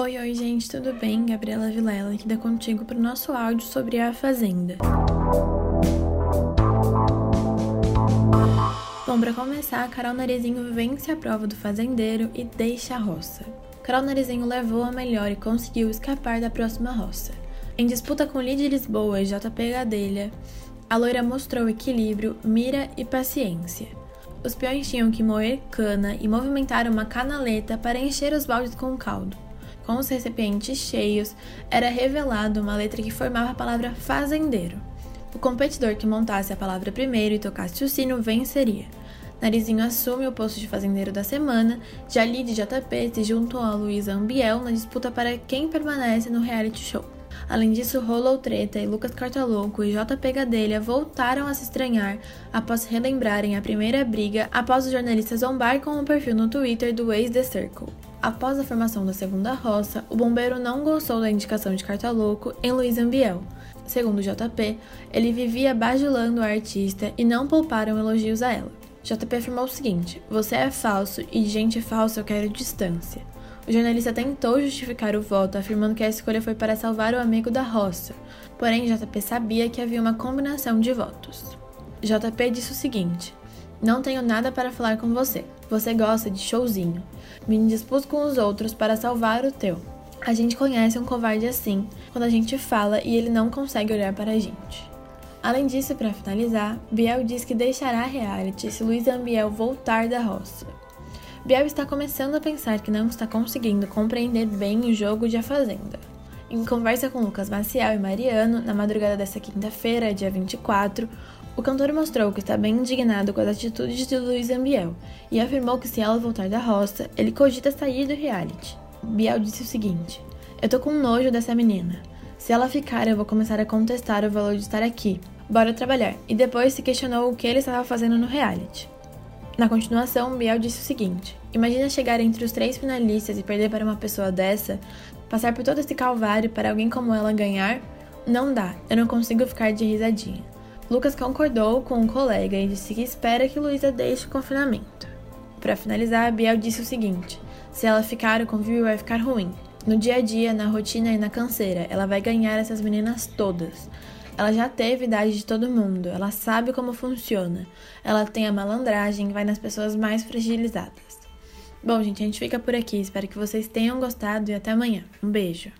Oi, oi, gente, tudo bem? Gabriela Vilela aqui da Contigo para o nosso áudio sobre a Fazenda. Bom, para começar, Carol Narizinho vence a prova do fazendeiro e deixa a roça. Carol Narizinho levou a melhor e conseguiu escapar da próxima roça. Em disputa com Lidia Lisboa e JP Gadelha, a loira mostrou equilíbrio, mira e paciência. Os peões tinham que moer cana e movimentar uma canaleta para encher os baldes com caldo com os recipientes cheios, era revelado uma letra que formava a palavra fazendeiro. O competidor que montasse a palavra primeiro e tocasse o sino venceria. Narizinho assume o posto de fazendeiro da semana, de JP se juntou a Luísa Ambiel na disputa para quem permanece no reality show. Além disso, rolou treta e Lucas Cartalouco e JP Gadelha voltaram a se estranhar após relembrarem a primeira briga após os jornalistas zombar com o perfil no Twitter do ex-The Circle. Após a formação da segunda roça, o bombeiro não gostou da indicação de Cartalouco em Luiz Ambiel. Segundo JP, ele vivia bajulando a artista e não pouparam elogios a ela. JP afirmou o seguinte: Você é falso e de gente falsa eu quero distância. O jornalista tentou justificar o voto, afirmando que a escolha foi para salvar o amigo da roça. Porém, JP sabia que havia uma combinação de votos. JP disse o seguinte: Não tenho nada para falar com você. Você gosta de showzinho. Me indispus com os outros para salvar o teu. A gente conhece um covarde assim, quando a gente fala e ele não consegue olhar para a gente. Além disso, para finalizar, Biel diz que deixará a reality se Luiz Ambiel voltar da roça. Biel está começando a pensar que não está conseguindo compreender bem o jogo de A Fazenda. Em conversa com Lucas Maciel e Mariano, na madrugada desta quinta-feira, dia 24, o cantor mostrou que está bem indignado com as atitudes de Luiz Ambiel e afirmou que se ela voltar da roça, ele cogita sair do reality. Biel disse o seguinte: Eu tô com nojo dessa menina. Se ela ficar, eu vou começar a contestar o valor de estar aqui. Bora trabalhar. E depois se questionou o que ele estava fazendo no reality. Na continuação, Biel disse o seguinte: Imagina chegar entre os três finalistas e perder para uma pessoa dessa, passar por todo esse calvário para alguém como ela ganhar? Não dá, eu não consigo ficar de risadinha. Lucas concordou com um colega e disse que espera que Luísa deixe o confinamento. Para finalizar, Biel disse o seguinte: se ela ficar, o convívio vai ficar ruim. No dia a dia, na rotina e na canseira, ela vai ganhar essas meninas todas. Ela já teve idade de todo mundo, ela sabe como funciona. Ela tem a malandragem, vai nas pessoas mais fragilizadas. Bom, gente, a gente fica por aqui. Espero que vocês tenham gostado e até amanhã. Um beijo.